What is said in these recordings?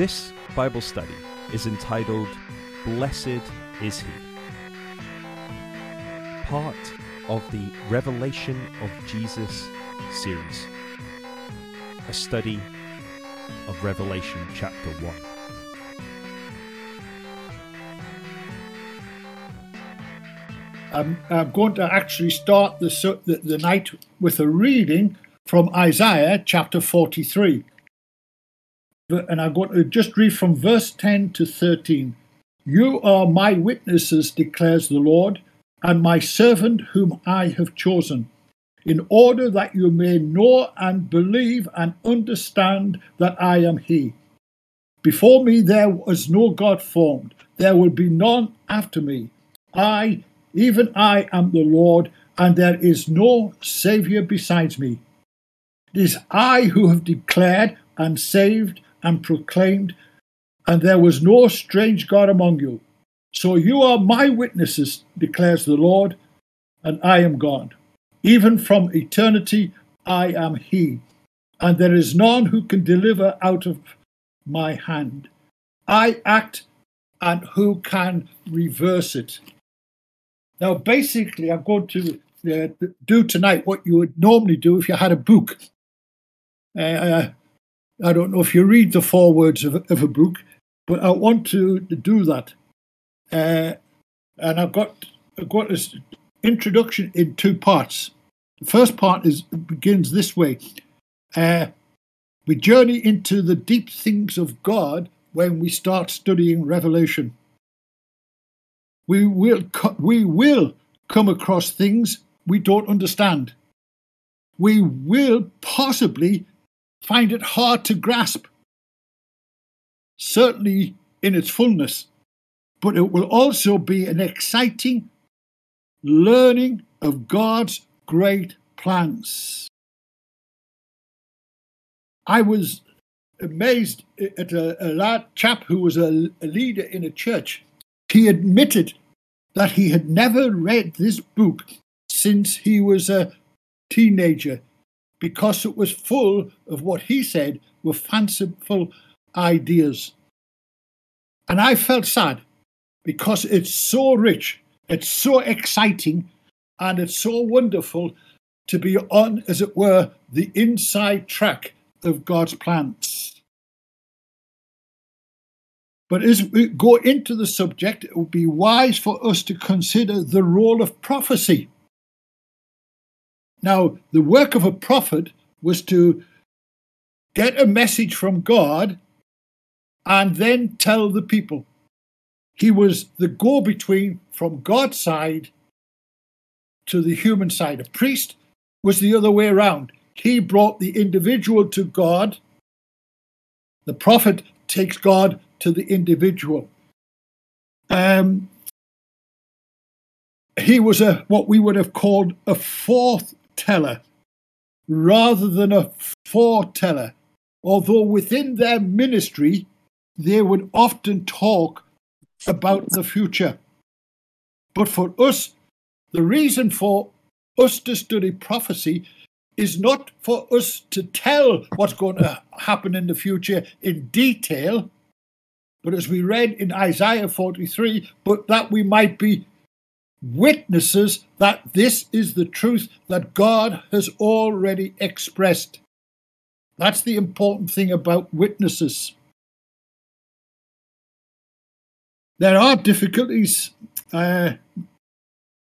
This Bible study is entitled Blessed is He, part of the Revelation of Jesus series, a study of Revelation chapter 1. I'm, I'm going to actually start the, the, the night with a reading from Isaiah chapter 43. And I'm going to uh, just read from verse 10 to 13. You are my witnesses, declares the Lord, and my servant whom I have chosen, in order that you may know and believe and understand that I am He. Before me there was no God formed, there will be none after me. I, even I, am the Lord, and there is no Saviour besides me. It is I who have declared and saved and proclaimed, and there was no strange God among you. So you are my witnesses, declares the Lord, and I am God. Even from eternity I am He, and there is none who can deliver out of my hand. I act, and who can reverse it? Now, basically, I'm going to uh, do tonight what you would normally do if you had a book. Uh, I don't know if you read the forewords of, of a book, but I want to, to do that. Uh, and I've got I've got this introduction in two parts. The first part is begins this way: uh, we journey into the deep things of God when we start studying Revelation. We will co- we will come across things we don't understand. We will possibly find it hard to grasp, certainly in its fullness, but it will also be an exciting learning of God's great plans. I was amazed at a, a lad chap who was a, a leader in a church. He admitted that he had never read this book since he was a teenager because it was full of what he said were fanciful ideas. And I felt sad because it's so rich, it's so exciting, and it's so wonderful to be on, as it were, the inside track of God's plans. But as we go into the subject, it would be wise for us to consider the role of prophecy. Now, the work of a prophet was to get a message from God and then tell the people. He was the go between from God's side to the human side. A priest was the other way around. He brought the individual to God. The prophet takes God to the individual. Um, he was a what we would have called a forth teller rather than a foreteller, although within their ministry they would often talk about the future. But for us, the reason for us to study prophecy is not for us to tell what's going to happen in the future in detail, but as we read in Isaiah 43, but that we might be witnesses that this is the truth that God has already expressed. That's the important thing about witnesses. There are difficulties. Uh,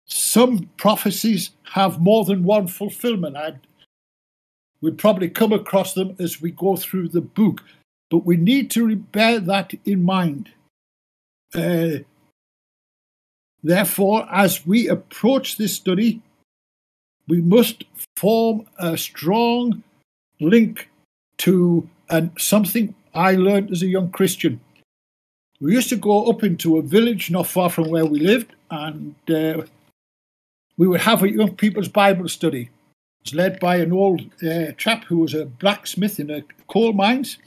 some prophecies have more than one fulfillment. I'd, we'd probably come across them as we go through the book, but we need to bear that in mind. Uh, Therefore, as we approach this study, we must form a strong link to something I learned as a young Christian. We used to go up into a village not far from where we lived, and uh, we would have a young people's Bible study. It was led by an old uh, chap who was a blacksmith in a coal mines.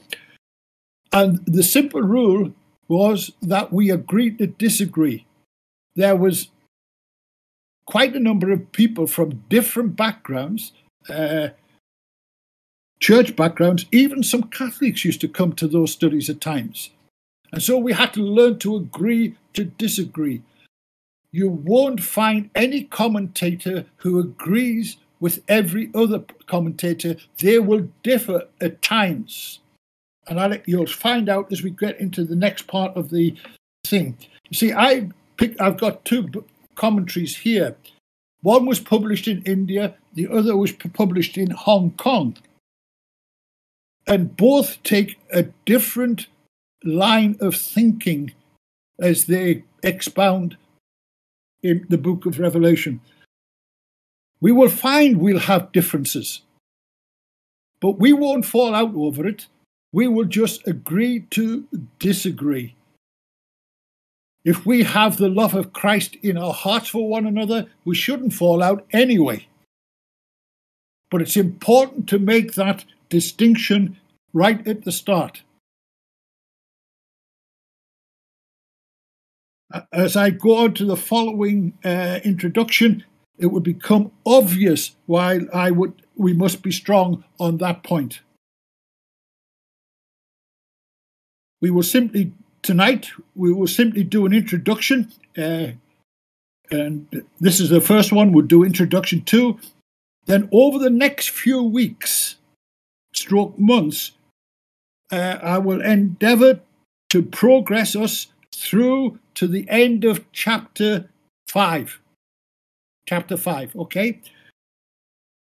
And the simple rule was that we agreed to disagree there was quite a number of people from different backgrounds, uh, church backgrounds, even some Catholics used to come to those studies at times. And so we had to learn to agree to disagree. You won't find any commentator who agrees with every other commentator. They will differ at times. And I'll, you'll find out as we get into the next part of the thing. You see, I pick, I've got two commentaries here. One was published in India, the other was published in Hong Kong. And both take a different line of thinking as they expound in the book of Revelation. We will find we'll have differences, but we won't fall out over it. We will just agree to disagree. If we have the love of Christ in our hearts for one another, we shouldn't fall out anyway. But it's important to make that distinction right at the start. As I go on to the following uh, introduction, it would become obvious why I would we must be strong on that point. We will simply tonight we will simply do an introduction, uh, and this is the first one. We'll do introduction two. Then over the next few weeks, stroke months, uh, I will endeavour to progress us through to the end of chapter 5. Chapter 5, okay?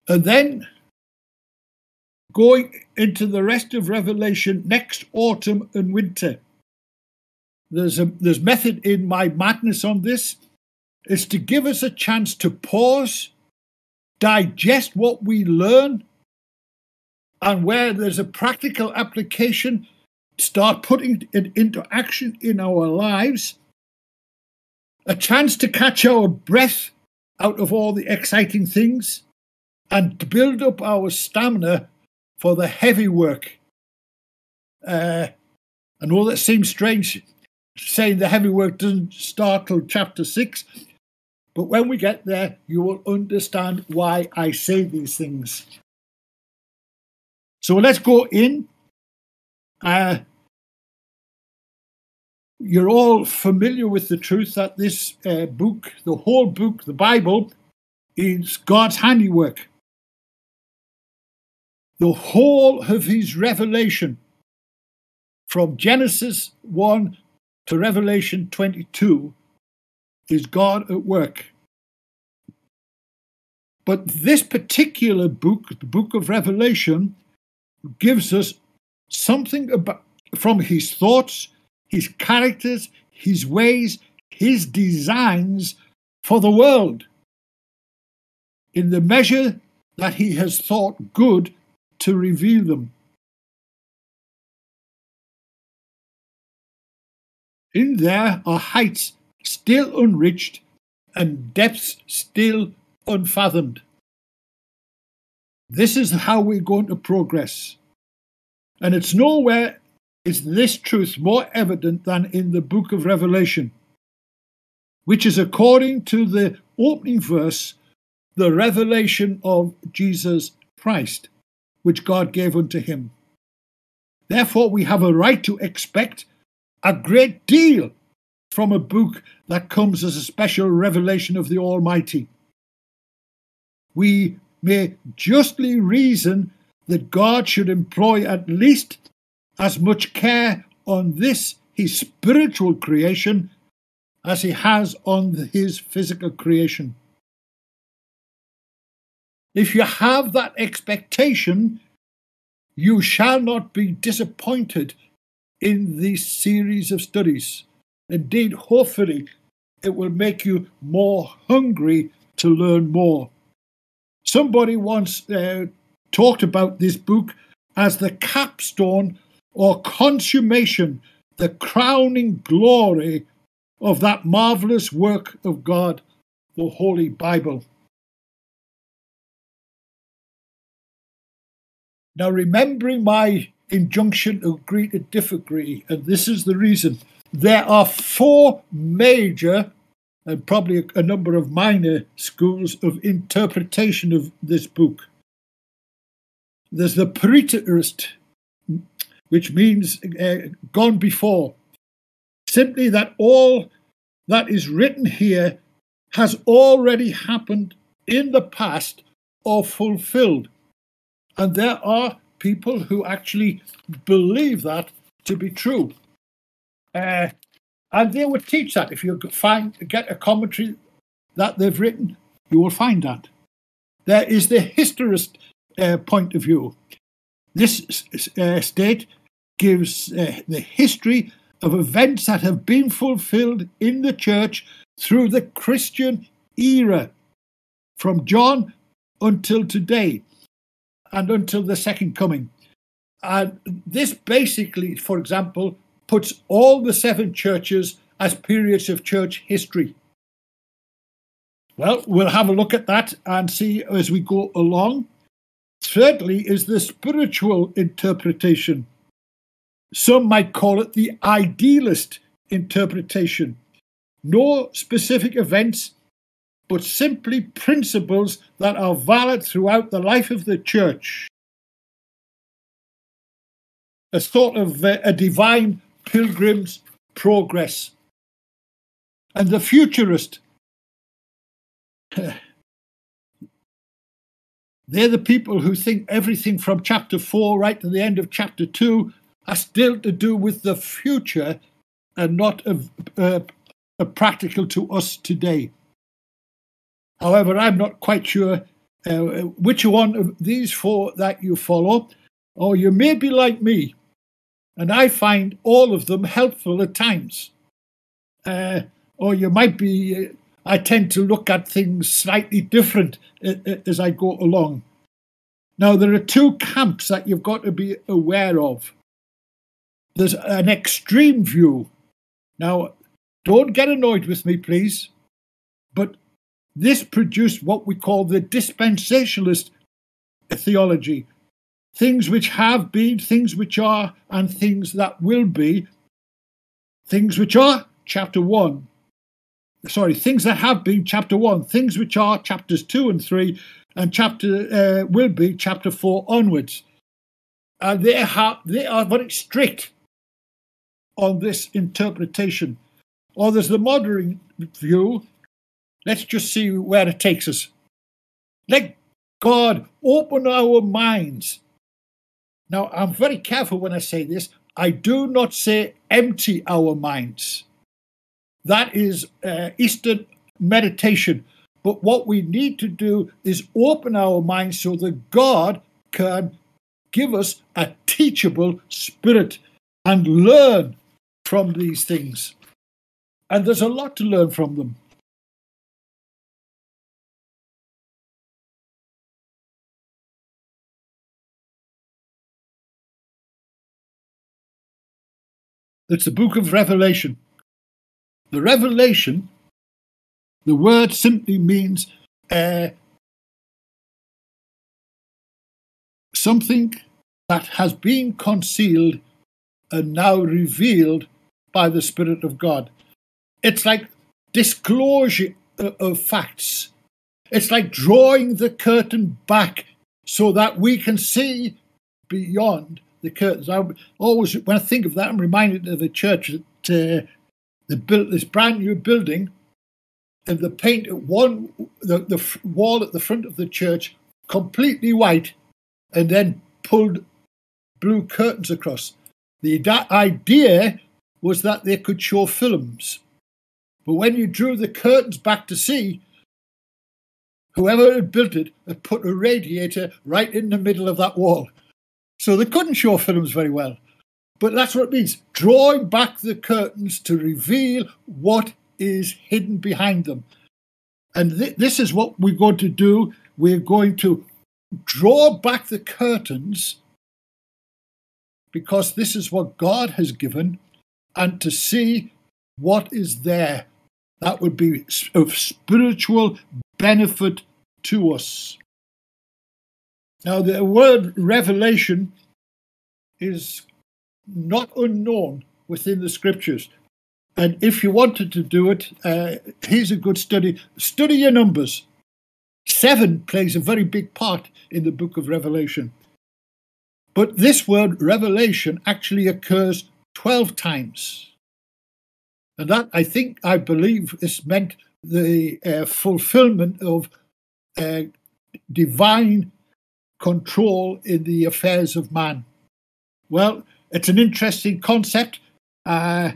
And then going into the rest of Revelation next autumn and winter. There's a there's method in my madness on this is to give us a chance to pause, digest what we learn, and where there's a practical application, start putting it into action in our lives, a chance to catch our breath out of all the exciting things, and to build up our stamina for the heavy work. Uh, know that seems strange saying the heavy work doesn't start till chapter six, but when we get there, you will understand why I say these things. So let's go in. Uh, you're all familiar with the truth that this uh, book, the whole book, the Bible, is God's handiwork. The whole of his revelation, from Genesis 1 to Revelation 22, is God at work. But this particular book, the book of Revelation, gives us something about from his thoughts, his characters, his ways, his designs for the world in the measure that he has thought good to reveal them. In there are heights still unreached and depths still unfathomed. This is how we're going to progress. And it's nowhere is this truth more evident than in the book of Revelation, which is according to the opening verse, the revelation of Jesus Christ, which God gave unto him. Therefore, we have a right to expect a great deal from a book that comes as a special revelation of the Almighty. We may justly reason that God should employ at least as much care on this, his spiritual creation, as he has on his physical creation. If you have that expectation, you shall not be disappointed in this series of studies. Indeed, hopefully, it will make you more hungry to learn more. Somebody once uh, talked about this book as the capstone or consummation, the crowning glory of that marvelous work of God, the Holy Bible. Now, remembering my injunction to agree to disagree, and this is the reason there are four major and probably a, number of minor schools of interpretation of this book. There's the preterist, which means uh, gone before. Simply that all that is written here has already happened in the past or fulfilled. And there are people who actually believe that to be true. Uh, and they would teach that. If you find get a commentary that they've written, you will find that. There is the historist uh, point of view. This uh, state gives uh, the history of events that have been fulfilled in the church through the Christian era, from John until today and until the second coming. And this basically, for example, puts all the seven churches as periods of church history. Well, we'll have a look at that and see as we go along. Thirdly, is the spiritual interpretation. Some might call it the idealist interpretation. No specific events, but simply principles that are valid throughout the life of the church. A sort of uh, a divine pilgrim's progress. And the futurist They're the people who think everything from chapter 4 right to the end of chapter 2 has still to do with the future and not a, a, a practical to us today. However, I'm not quite sure uh, which one of these four that you follow, or you may be like me, and I find all of them helpful at times. Uh, or you might be uh, I tend to look at things slightly different as I go along. Now, there are two camps that you've got to be aware of. There's an extreme view. Now, don't get annoyed with me, please, but this produced what we call the dispensationalist theology things which have been, things which are, and things that will be. Things which are, chapter 1, sorry, things that have been chapter one, things which are chapters two and three, and chapter uh, will be chapter four onwards. And they have they are very strict on this interpretation. Or there's the modern view. Let's just see where it takes us. Let God open our minds. Now, I'm very careful when I say this. I do not say empty our minds. That is uh, Eastern meditation. But what we need to do is open our minds so that God can give us a teachable spirit and learn from these things. And there's a lot to learn from them. It's the book of Revelation. The revelation, the word simply means uh, something that has been concealed and now revealed by the Spirit of God. It's like disclosure of facts. It's like drawing the curtain back so that we can see beyond the curtains. I always, when I think of that, I'm reminded of the church that uh, they built this brand new building, and they painted one the, the wall at the front of the church completely white, and then pulled blue curtains across. The idea was that they could show films. But when you drew the curtains back to see, whoever had built it had put a radiator right in the middle of that wall. So they couldn't show films very well. But that's what it means drawing back the curtains to reveal what is hidden behind them. And th- this is what we're going to do. We're going to draw back the curtains because this is what God has given, and to see what is there that would be of spiritual benefit to us. Now, the word revelation is not unknown within the scriptures. And if you wanted to do it, uh, here's a good study. Study your numbers. Seven plays a very big part in the book of Revelation. But this word revelation actually occurs 12 times. And that, I think, I believe, is meant the uh, fulfillment of uh, divine control in the affairs of man. Well, it's an interesting concept. Uh,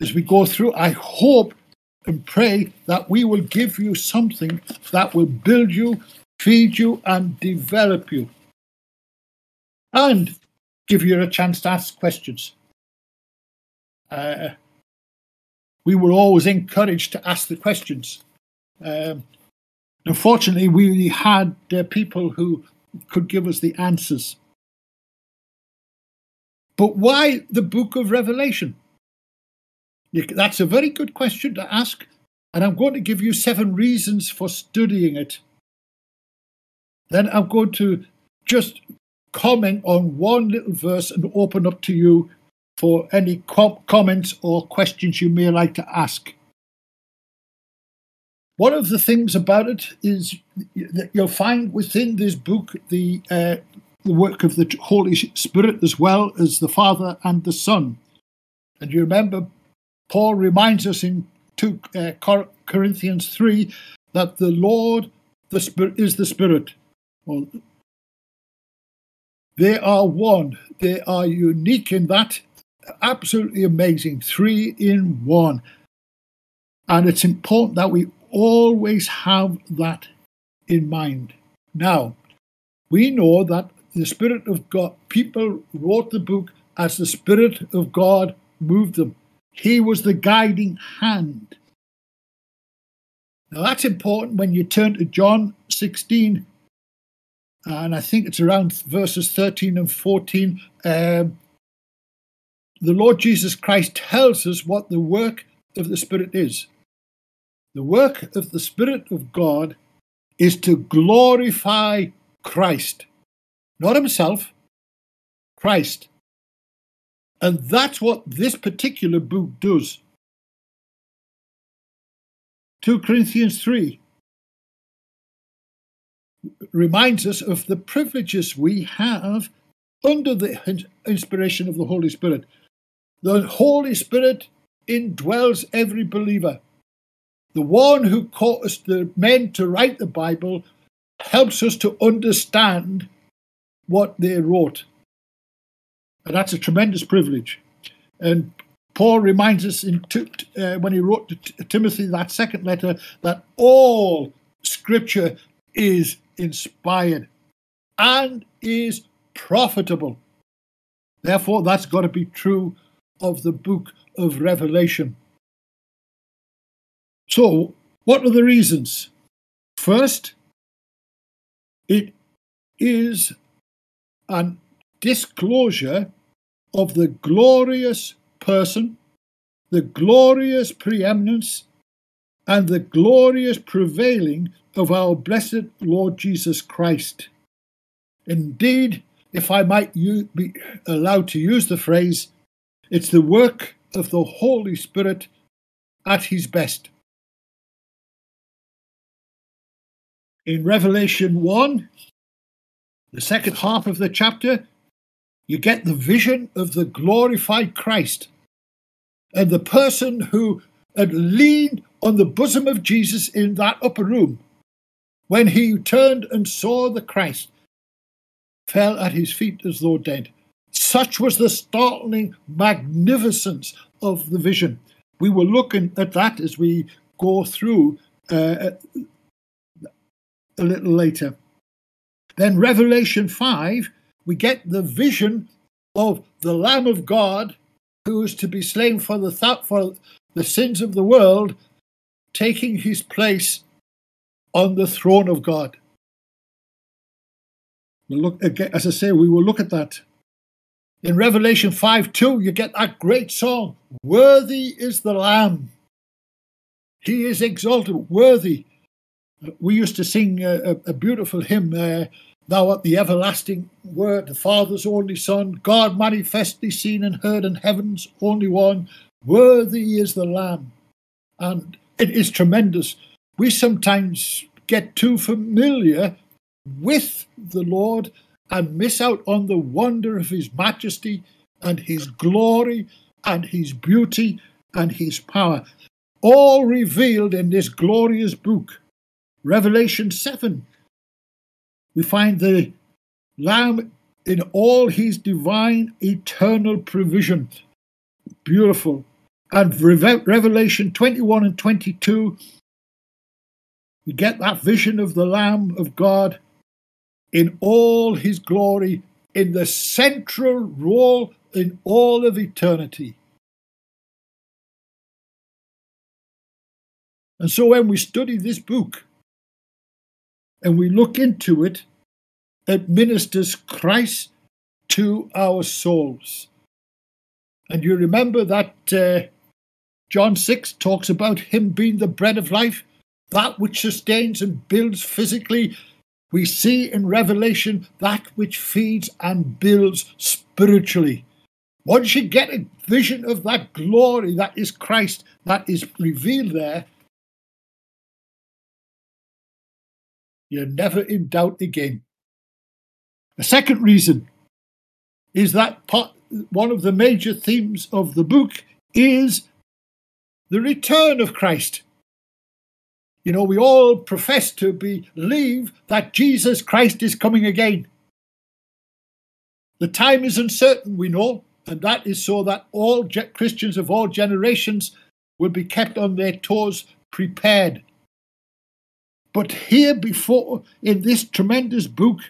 as we go through, I hope and pray that we will give you something that will build you, feed you, and develop you, and give you a chance to ask questions. Uh, we were always encouraged to ask the questions. Um, unfortunately, we had uh, people who could give us the answers. But why the book of Revelation? That's a very good question to ask, and I'm going to give you seven reasons for studying it. Then I'm going to just comment on one little verse and open up to you for any com- comments or questions you may like to ask. One of the things about it is that you'll find within this book the uh, the work of the Holy Spirit as well as the Father and the Son. And you remember, Paul reminds us in 2 uh, Corinthians 3 that the Lord the Spirit is the Spirit. Well, they are one. They are unique in that. Absolutely amazing. Three in one. And it's important that we always have that in mind. Now, we know that the Spirit of God, people wrote the book as the Spirit of God moved them. He was the guiding hand. Now that's important when you turn to John 16, and I think it's around verses 13 and 14. Um, the Lord Jesus Christ tells us what the work of the Spirit is. The work of the Spirit of God is to glorify Christ not himself, Christ. And that's what this particular book does. 2 Corinthians 3 reminds us of the privileges we have under the inspiration of the Holy Spirit. The Holy Spirit indwells every believer. The one who caused the men to write the Bible helps us to understand what they wrote. And that's a tremendous privilege. And Paul reminds us in uh, when he wrote to Timothy that second letter that all scripture is inspired and is profitable. Therefore, that's got to be true of the book of Revelation. So, what are the reasons? First, it is and disclosure of the glorious person, the glorious preeminence, and the glorious prevailing of our blessed Lord Jesus Christ. Indeed, if I might be allowed to use the phrase, it's the work of the Holy Spirit at his best. In Revelation 1, the second half of the chapter, you get the vision of the glorified Christ and the person who had leaned on the bosom of Jesus in that upper room when he turned and saw the Christ fell at his feet as though dead. Such was the startling magnificence of the vision. We were looking at that as we go through uh, a little later. Then, Revelation 5, we get the vision of the Lamb of God who is to be slain for the, th- for the sins of the world, taking his place on the throne of God. We'll look again, as I say, we will look at that. In Revelation 5 2, you get that great song, Worthy is the Lamb. He is exalted, worthy. We used to sing a, a beautiful hymn, uh, Thou art the everlasting Word, the Father's only Son, God manifestly seen and heard in heaven's only one. Worthy is the Lamb. And it is tremendous. We sometimes get too familiar with the Lord and miss out on the wonder of his majesty and his glory and his beauty and his power, all revealed in this glorious book. Revelation 7. We find the Lamb in all his divine eternal provision. Beautiful. And Revelation 21 and 22, we get that vision of the Lamb of God in all his glory, in the central role in all of eternity. And so when we study this book and we look into it, it ministers Christ to our souls. And you remember that uh, John 6 talks about him being the bread of life, that which sustains and builds physically. We see in Revelation that which feeds and builds spiritually. Once you get a vision of that glory that is Christ, that is revealed there, you're never in doubt again. The second reason is that part, one of the major themes of the book is the return of Christ. You know, we all profess to believe that Jesus Christ is coming again. The time is uncertain, we know, and that is so that all Christians of all generations will be kept on their toes, prepared. But here before, in this tremendous book,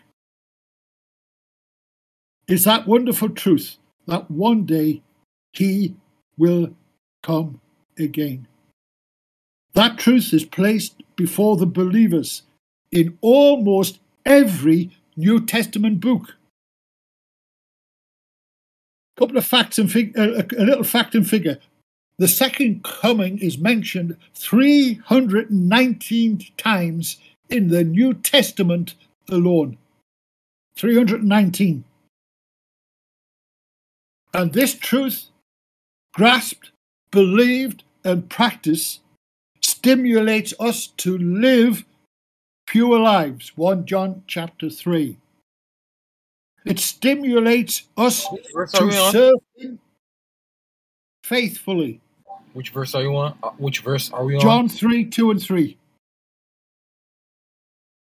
is that wonderful truth that one day he will come again. That truth is placed before the believers in almost every New Testament book. A couple of facts and fig- uh, a little fact and figure. The second coming is mentioned 319 times in the New Testament alone. 319. And this truth, grasped, believed, and practiced, stimulates us to live pure lives. 1 John chapter 3. It stimulates us to serve Him faithfully. Which verse are you on? Uh, which verse are we on? John 3, 2 and 3.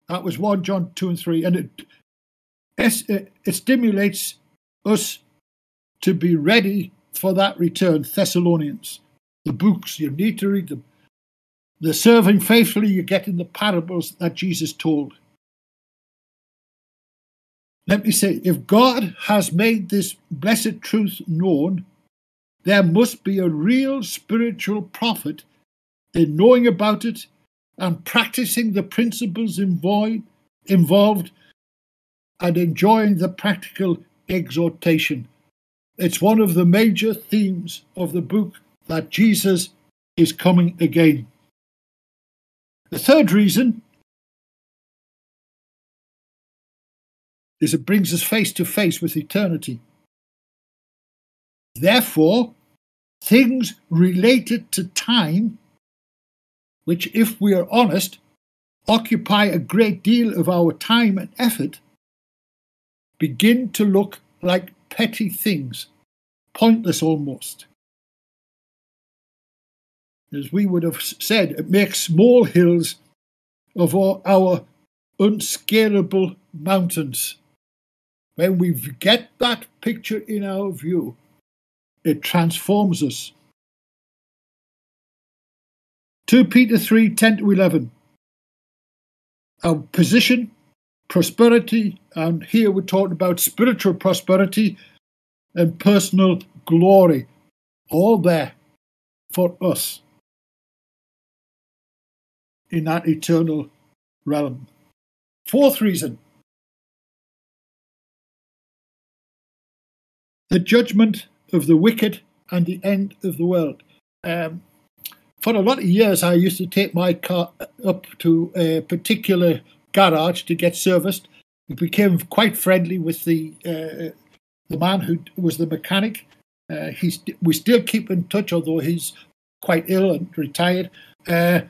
That was 1 John 2 and 3. And it, it stimulates us to be ready for that return. Thessalonians, the books, you need to read them. The serving faithfully you get in the parables that Jesus told. Let me say, if God has made this blessed truth known, there must be a real spiritual profit in knowing about it and practicing the principles involved and enjoying the practical exhortation. It's one of the major themes of the book that Jesus is coming again. The third reason is it brings us face to face with eternity. Therefore, things related to time, which, if we are honest, occupy a great deal of our time and effort, begin to look like petty things, pointless almost. As we would have said, it makes small hills of our, unscalable mountains. When we get that picture in our view, it transforms us. 2 Peter 3 10 to 11. Our position prosperity, and here we're talking about spiritual prosperity and personal glory, all there for us in that eternal realm. Fourth reason the judgment of the wicked and the end of the world. Um, for a lot of years, I used to take my car up to a particular garage to get serviced. We became quite friendly with the uh, the man who was the mechanic. Uh, he's we still keep in touch, although he's quite ill and retired. Uh,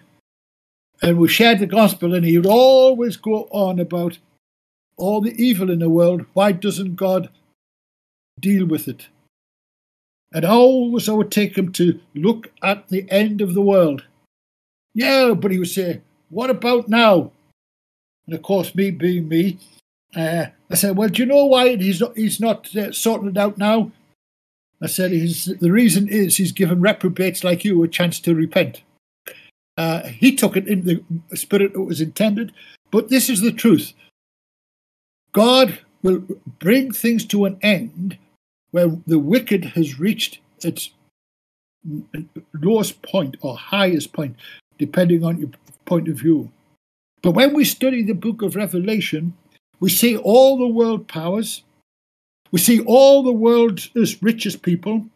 and we shared the gospel, and he would always go on about all the evil in the world, why doesn't God deal with it? And always I would take him to look at the end of the world. Yeah, but he would say, What about now? And of course, me being me, uh, I said, Well, do you know why he's not, he's not uh, sorting it out now? I said, The reason is he's given reprobates like you a chance to repent. Uh, he took it in the spirit it was intended, but this is the truth. God will bring things to an end where the wicked has reached its lowest point or highest point, depending on your point of view. But when we study the book of Revelation, we see all the world powers, we see all the world's richest people,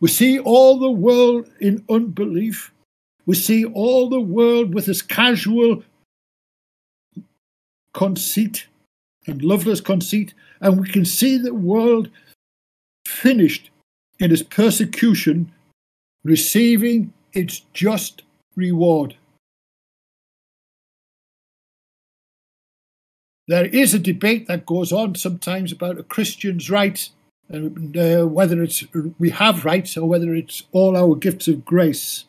we see all the world in unbelief, we see all the world with its casual conceit and loveless conceit, and we can see the world finished in its persecution, receiving its just reward. There is a debate that goes on sometimes about a Christian's rights, and uh, whether it's we have rights or whether it's all our gifts of grace.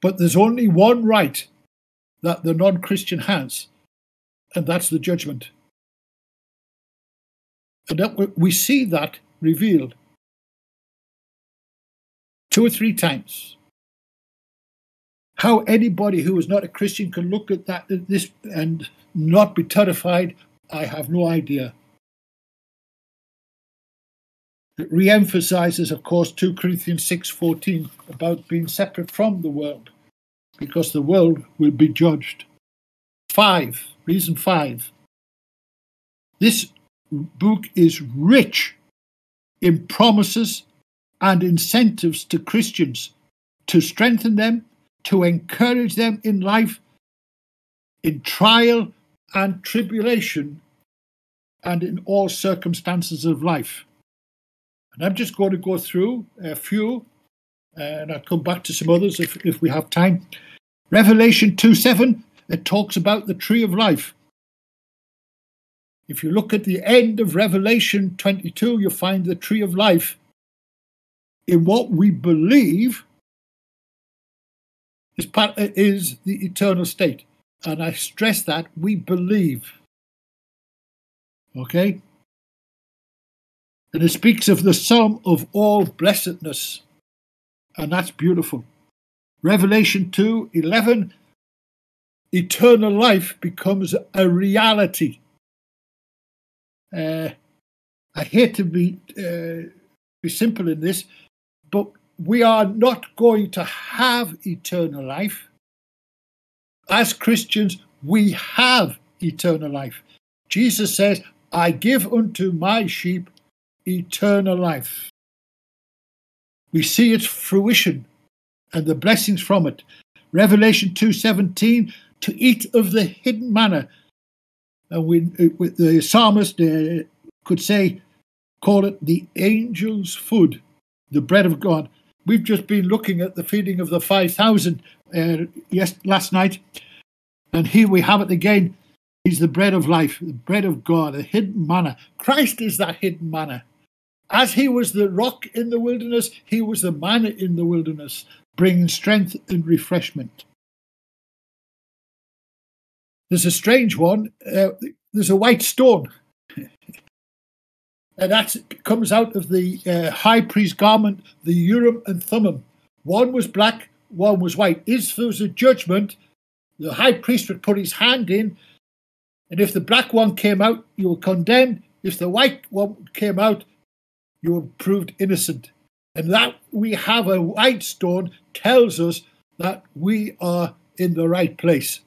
But there's only one right that the non Christian has, and that's the judgment. And that we see that revealed two or three times. How anybody who is not a Christian can look at that this and not be terrified, I have no idea. It re-emphasizes, of course, 2 Corinthians 6:14 about being separate from the world, because the world will be judged. Five, reason five. This book is rich in promises and incentives to Christians to strengthen them, to encourage them in life, in trial and tribulation, and in all circumstances of life. And I'm just going to go through a few, and I'll come back to some others if, if we have time. Revelation 2 7, it talks about the tree of life. If you look at the end of Revelation 22, you'll find the tree of life. In what we believe is, part, is the eternal state. And I stress that we believe. Okay? And it speaks of the sum of all blessedness. And that's beautiful. Revelation 2 11, eternal life becomes a reality. Uh, I hate to be uh, be simple in this, but we are not going to have eternal life. As Christians, we have eternal life. Jesus says, I give unto my sheep eternal life. We see its fruition and the blessings from it. Revelation 2:17 to eat of the hidden manna and we, the psalmist uh, could say, call it the angel's food, the bread of God. We've just been looking at the feeding of the 5,000 uh, yes, last night, and here we have it again. He's the bread of life, the bread of God, the hidden manna. Christ is that hidden manna. As he was the rock in the wilderness, he was the manna in the wilderness, bringing strength and refreshment. There's a strange one. Uh, there's a white stone. and that comes out of the uh, high priest garment, the Urim and Thummim. One was black, one was white. If there was a judgment, the high priest would put his hand in, and if the black one came out, you were condemned. If the white one came out, you were proved innocent. And that we have a white stone tells us that we are in the right place.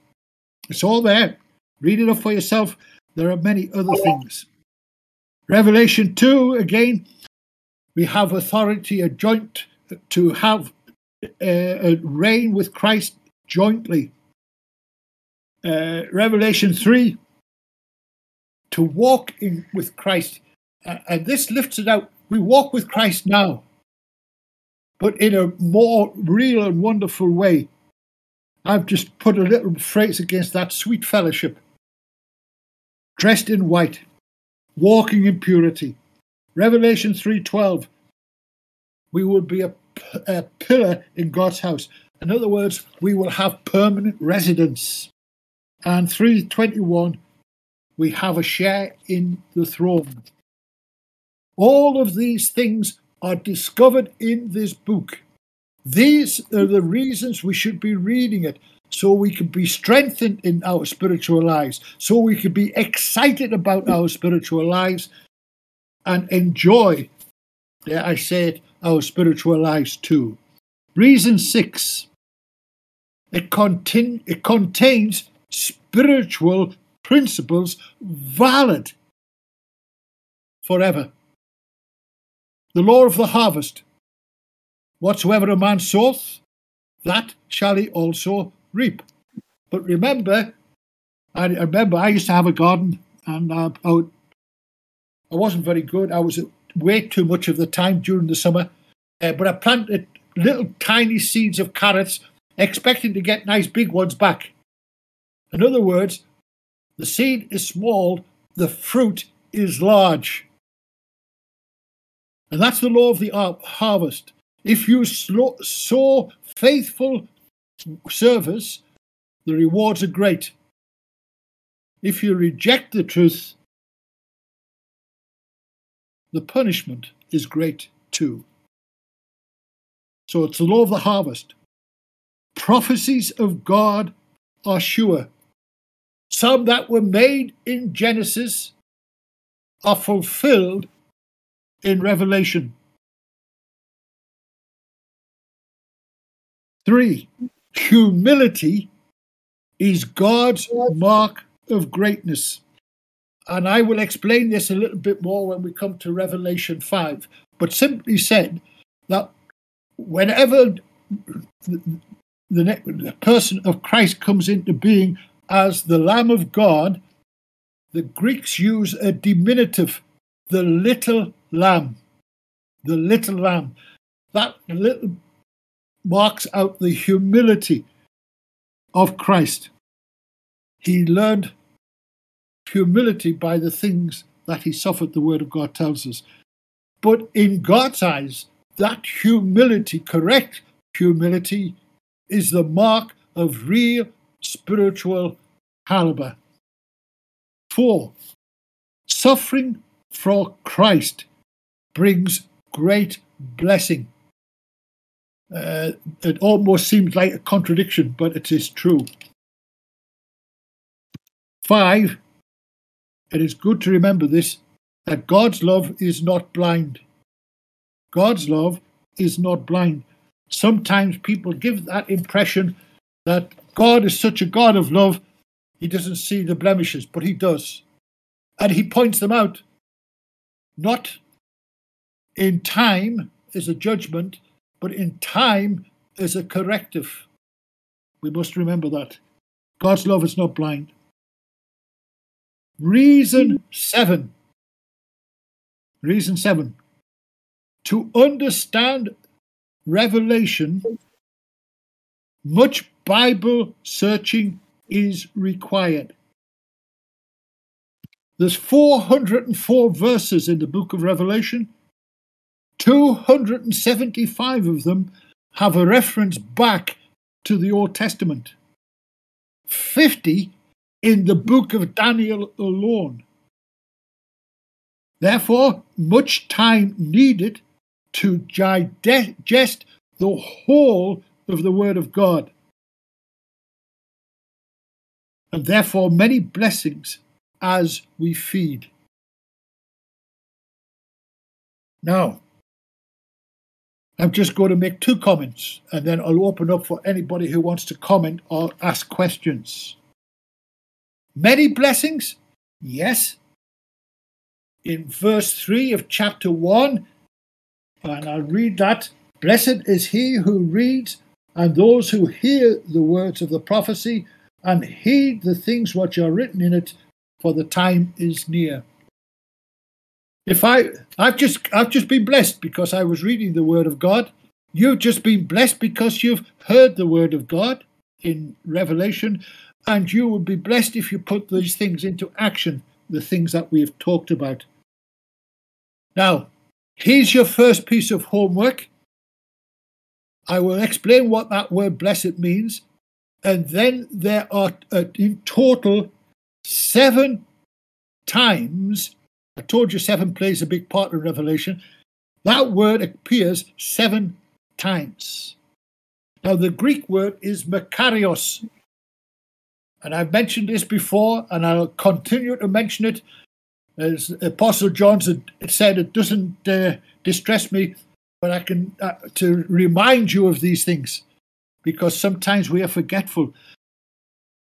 It's all there. Read it up for yourself. There are many other things. Revelation 2, again, we have authority, a joint, to have uh, a reign with Christ jointly. Uh, Revelation 3, to walk in with Christ. Uh, and this lifts it out. We walk with Christ now, but in a more real and wonderful way. I've just put a little phrase against that sweet fellowship. dressed in white, walking in purity. Revelation 3:12 we will be a, a pillar in God's house. In other words, we will have permanent residence. And 321 we have a share in the throne. All of these things are discovered in this book. These are the reasons we should be reading it so we can be strengthened in our spiritual lives, so we can be excited about our spiritual lives and enjoy, dare I say it, our spiritual lives too. Reason six it, contain, it contains spiritual principles valid forever. The law of the harvest whatsoever a man soweth, that shall he also reap. But remember, I remember I used to have a garden and uh, I, I wasn't very good. I was way too much of the time during the summer, uh, but I planted little tiny seeds of carrots, expecting to get nice big ones back. In other words, the seed is small, the fruit is large. And that's the law of the harvest. If you saw faithful service, the rewards are great. If you reject the truth, the punishment is great too. So it's the law of the harvest. Prophecies of God are sure. Some that were made in Genesis are fulfilled in Revelation. Three, humility is God's mark of greatness. And I will explain this a little bit more when we come to Revelation 5. But simply said, that whenever the, the, the person of Christ comes into being as the Lamb of God, the Greeks use a diminutive, the little lamb. The little lamb. That little marks out the humility of Christ. He learned humility by the things that he suffered, the Word of God tells us. But in God's eyes, that humility, correct humility, is the mark of real spiritual caliber. Four, suffering for Christ brings great blessing. Uh, it almost seems like a contradiction, but it is true. Five, it is good to remember this that God's love is not blind. God's love is not blind. Sometimes people give that impression that God is such a God of love, he doesn't see the blemishes, but he does. And he points them out, not in time as a judgment, but in time as a corrective. We must remember that. God's love is not blind. Reason seven. Reason seven. To understand Revelation, much Bible searching is required. There's 404 verses in the book of Revelation. 275 of them have a reference back to the Old Testament. 50 in the book of Daniel alone. Therefore, much time needed to digest the whole of the Word of God. And therefore, many blessings as we feed. Now, I'm just going to make two comments and then I'll open up for anybody who wants to comment or ask questions. Many blessings? Yes. In verse 3 of chapter 1, and I'll read that Blessed is he who reads, and those who hear the words of the prophecy, and heed the things which are written in it, for the time is near. If I I've just I've just been blessed because I was reading the word of God. You've just been blessed because you've heard the word of God in Revelation, and you will be blessed if you put these things into action the things that we've talked about. Now, here's your first piece of homework. I will explain what that word blessed means. And then there are uh, in total seven times, I told you seven plays a big part in Revelation, that word appears seven times. Now, the Greek word is makarios. And I've mentioned this before, and I'll continue to mention it. As Apostle John said, it doesn't uh, distress me, but I can uh, to remind you of these things because sometimes we are forgetful.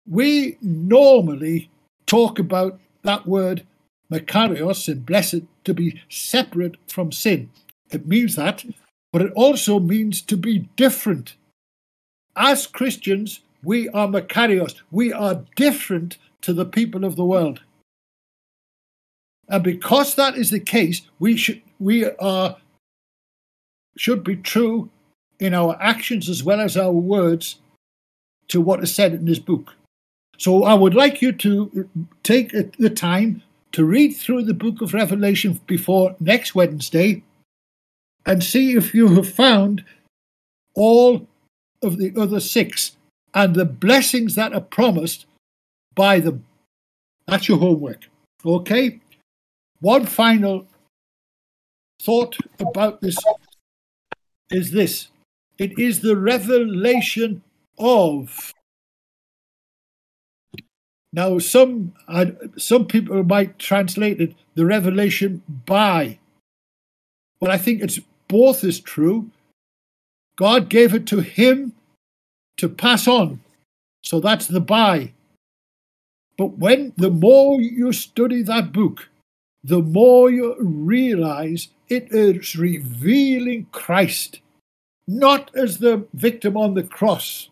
We normally talk about that word makarios and blessed to be separate from sin. It means that, but it also means to be different. As Christians, we are makarios. We are different to the people of the world. And because that is the case, we should we are should be true in our actions as well as our words to what is said in this book. So I would like you to take the time to read through the book of Revelation before next Wednesday and see if you have found all of the other six and the blessings that are promised by them. That's your homework. Okay? One final thought about this is this it is the revelation of. Now, some uh, some people might translate it the revelation by. But I think it's both is true. God gave it to him to pass on. So that's the by. But when the more you study that book, the more you realize it is revealing Christ not as the victim on the cross,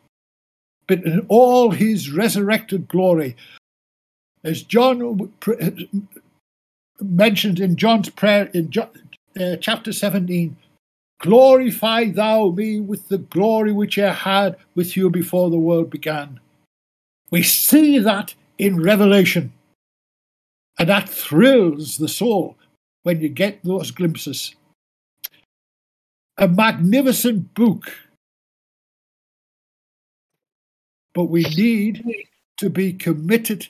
but in all his resurrected glory. As John mentioned in John's prayer in uh, chapter 17, glorify thou me with the glory which I had with you before the world began. We see that in Revelation, and that thrills the soul when you get those glimpses a magnificent book. But we need to be committed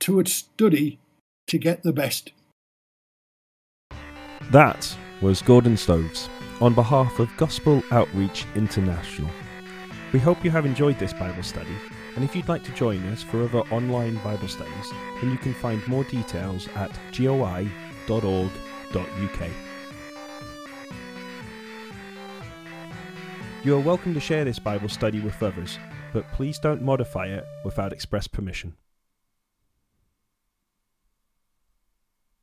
to its study to get the best. That was Gordon Stoves on behalf of Gospel Outreach International. We hope you have enjoyed this Bible study, and if you'd like to join us for other online Bible studies, then you can find more details at goi.org.uk. You are welcome to share this Bible study with others, but please don't modify it without express permission.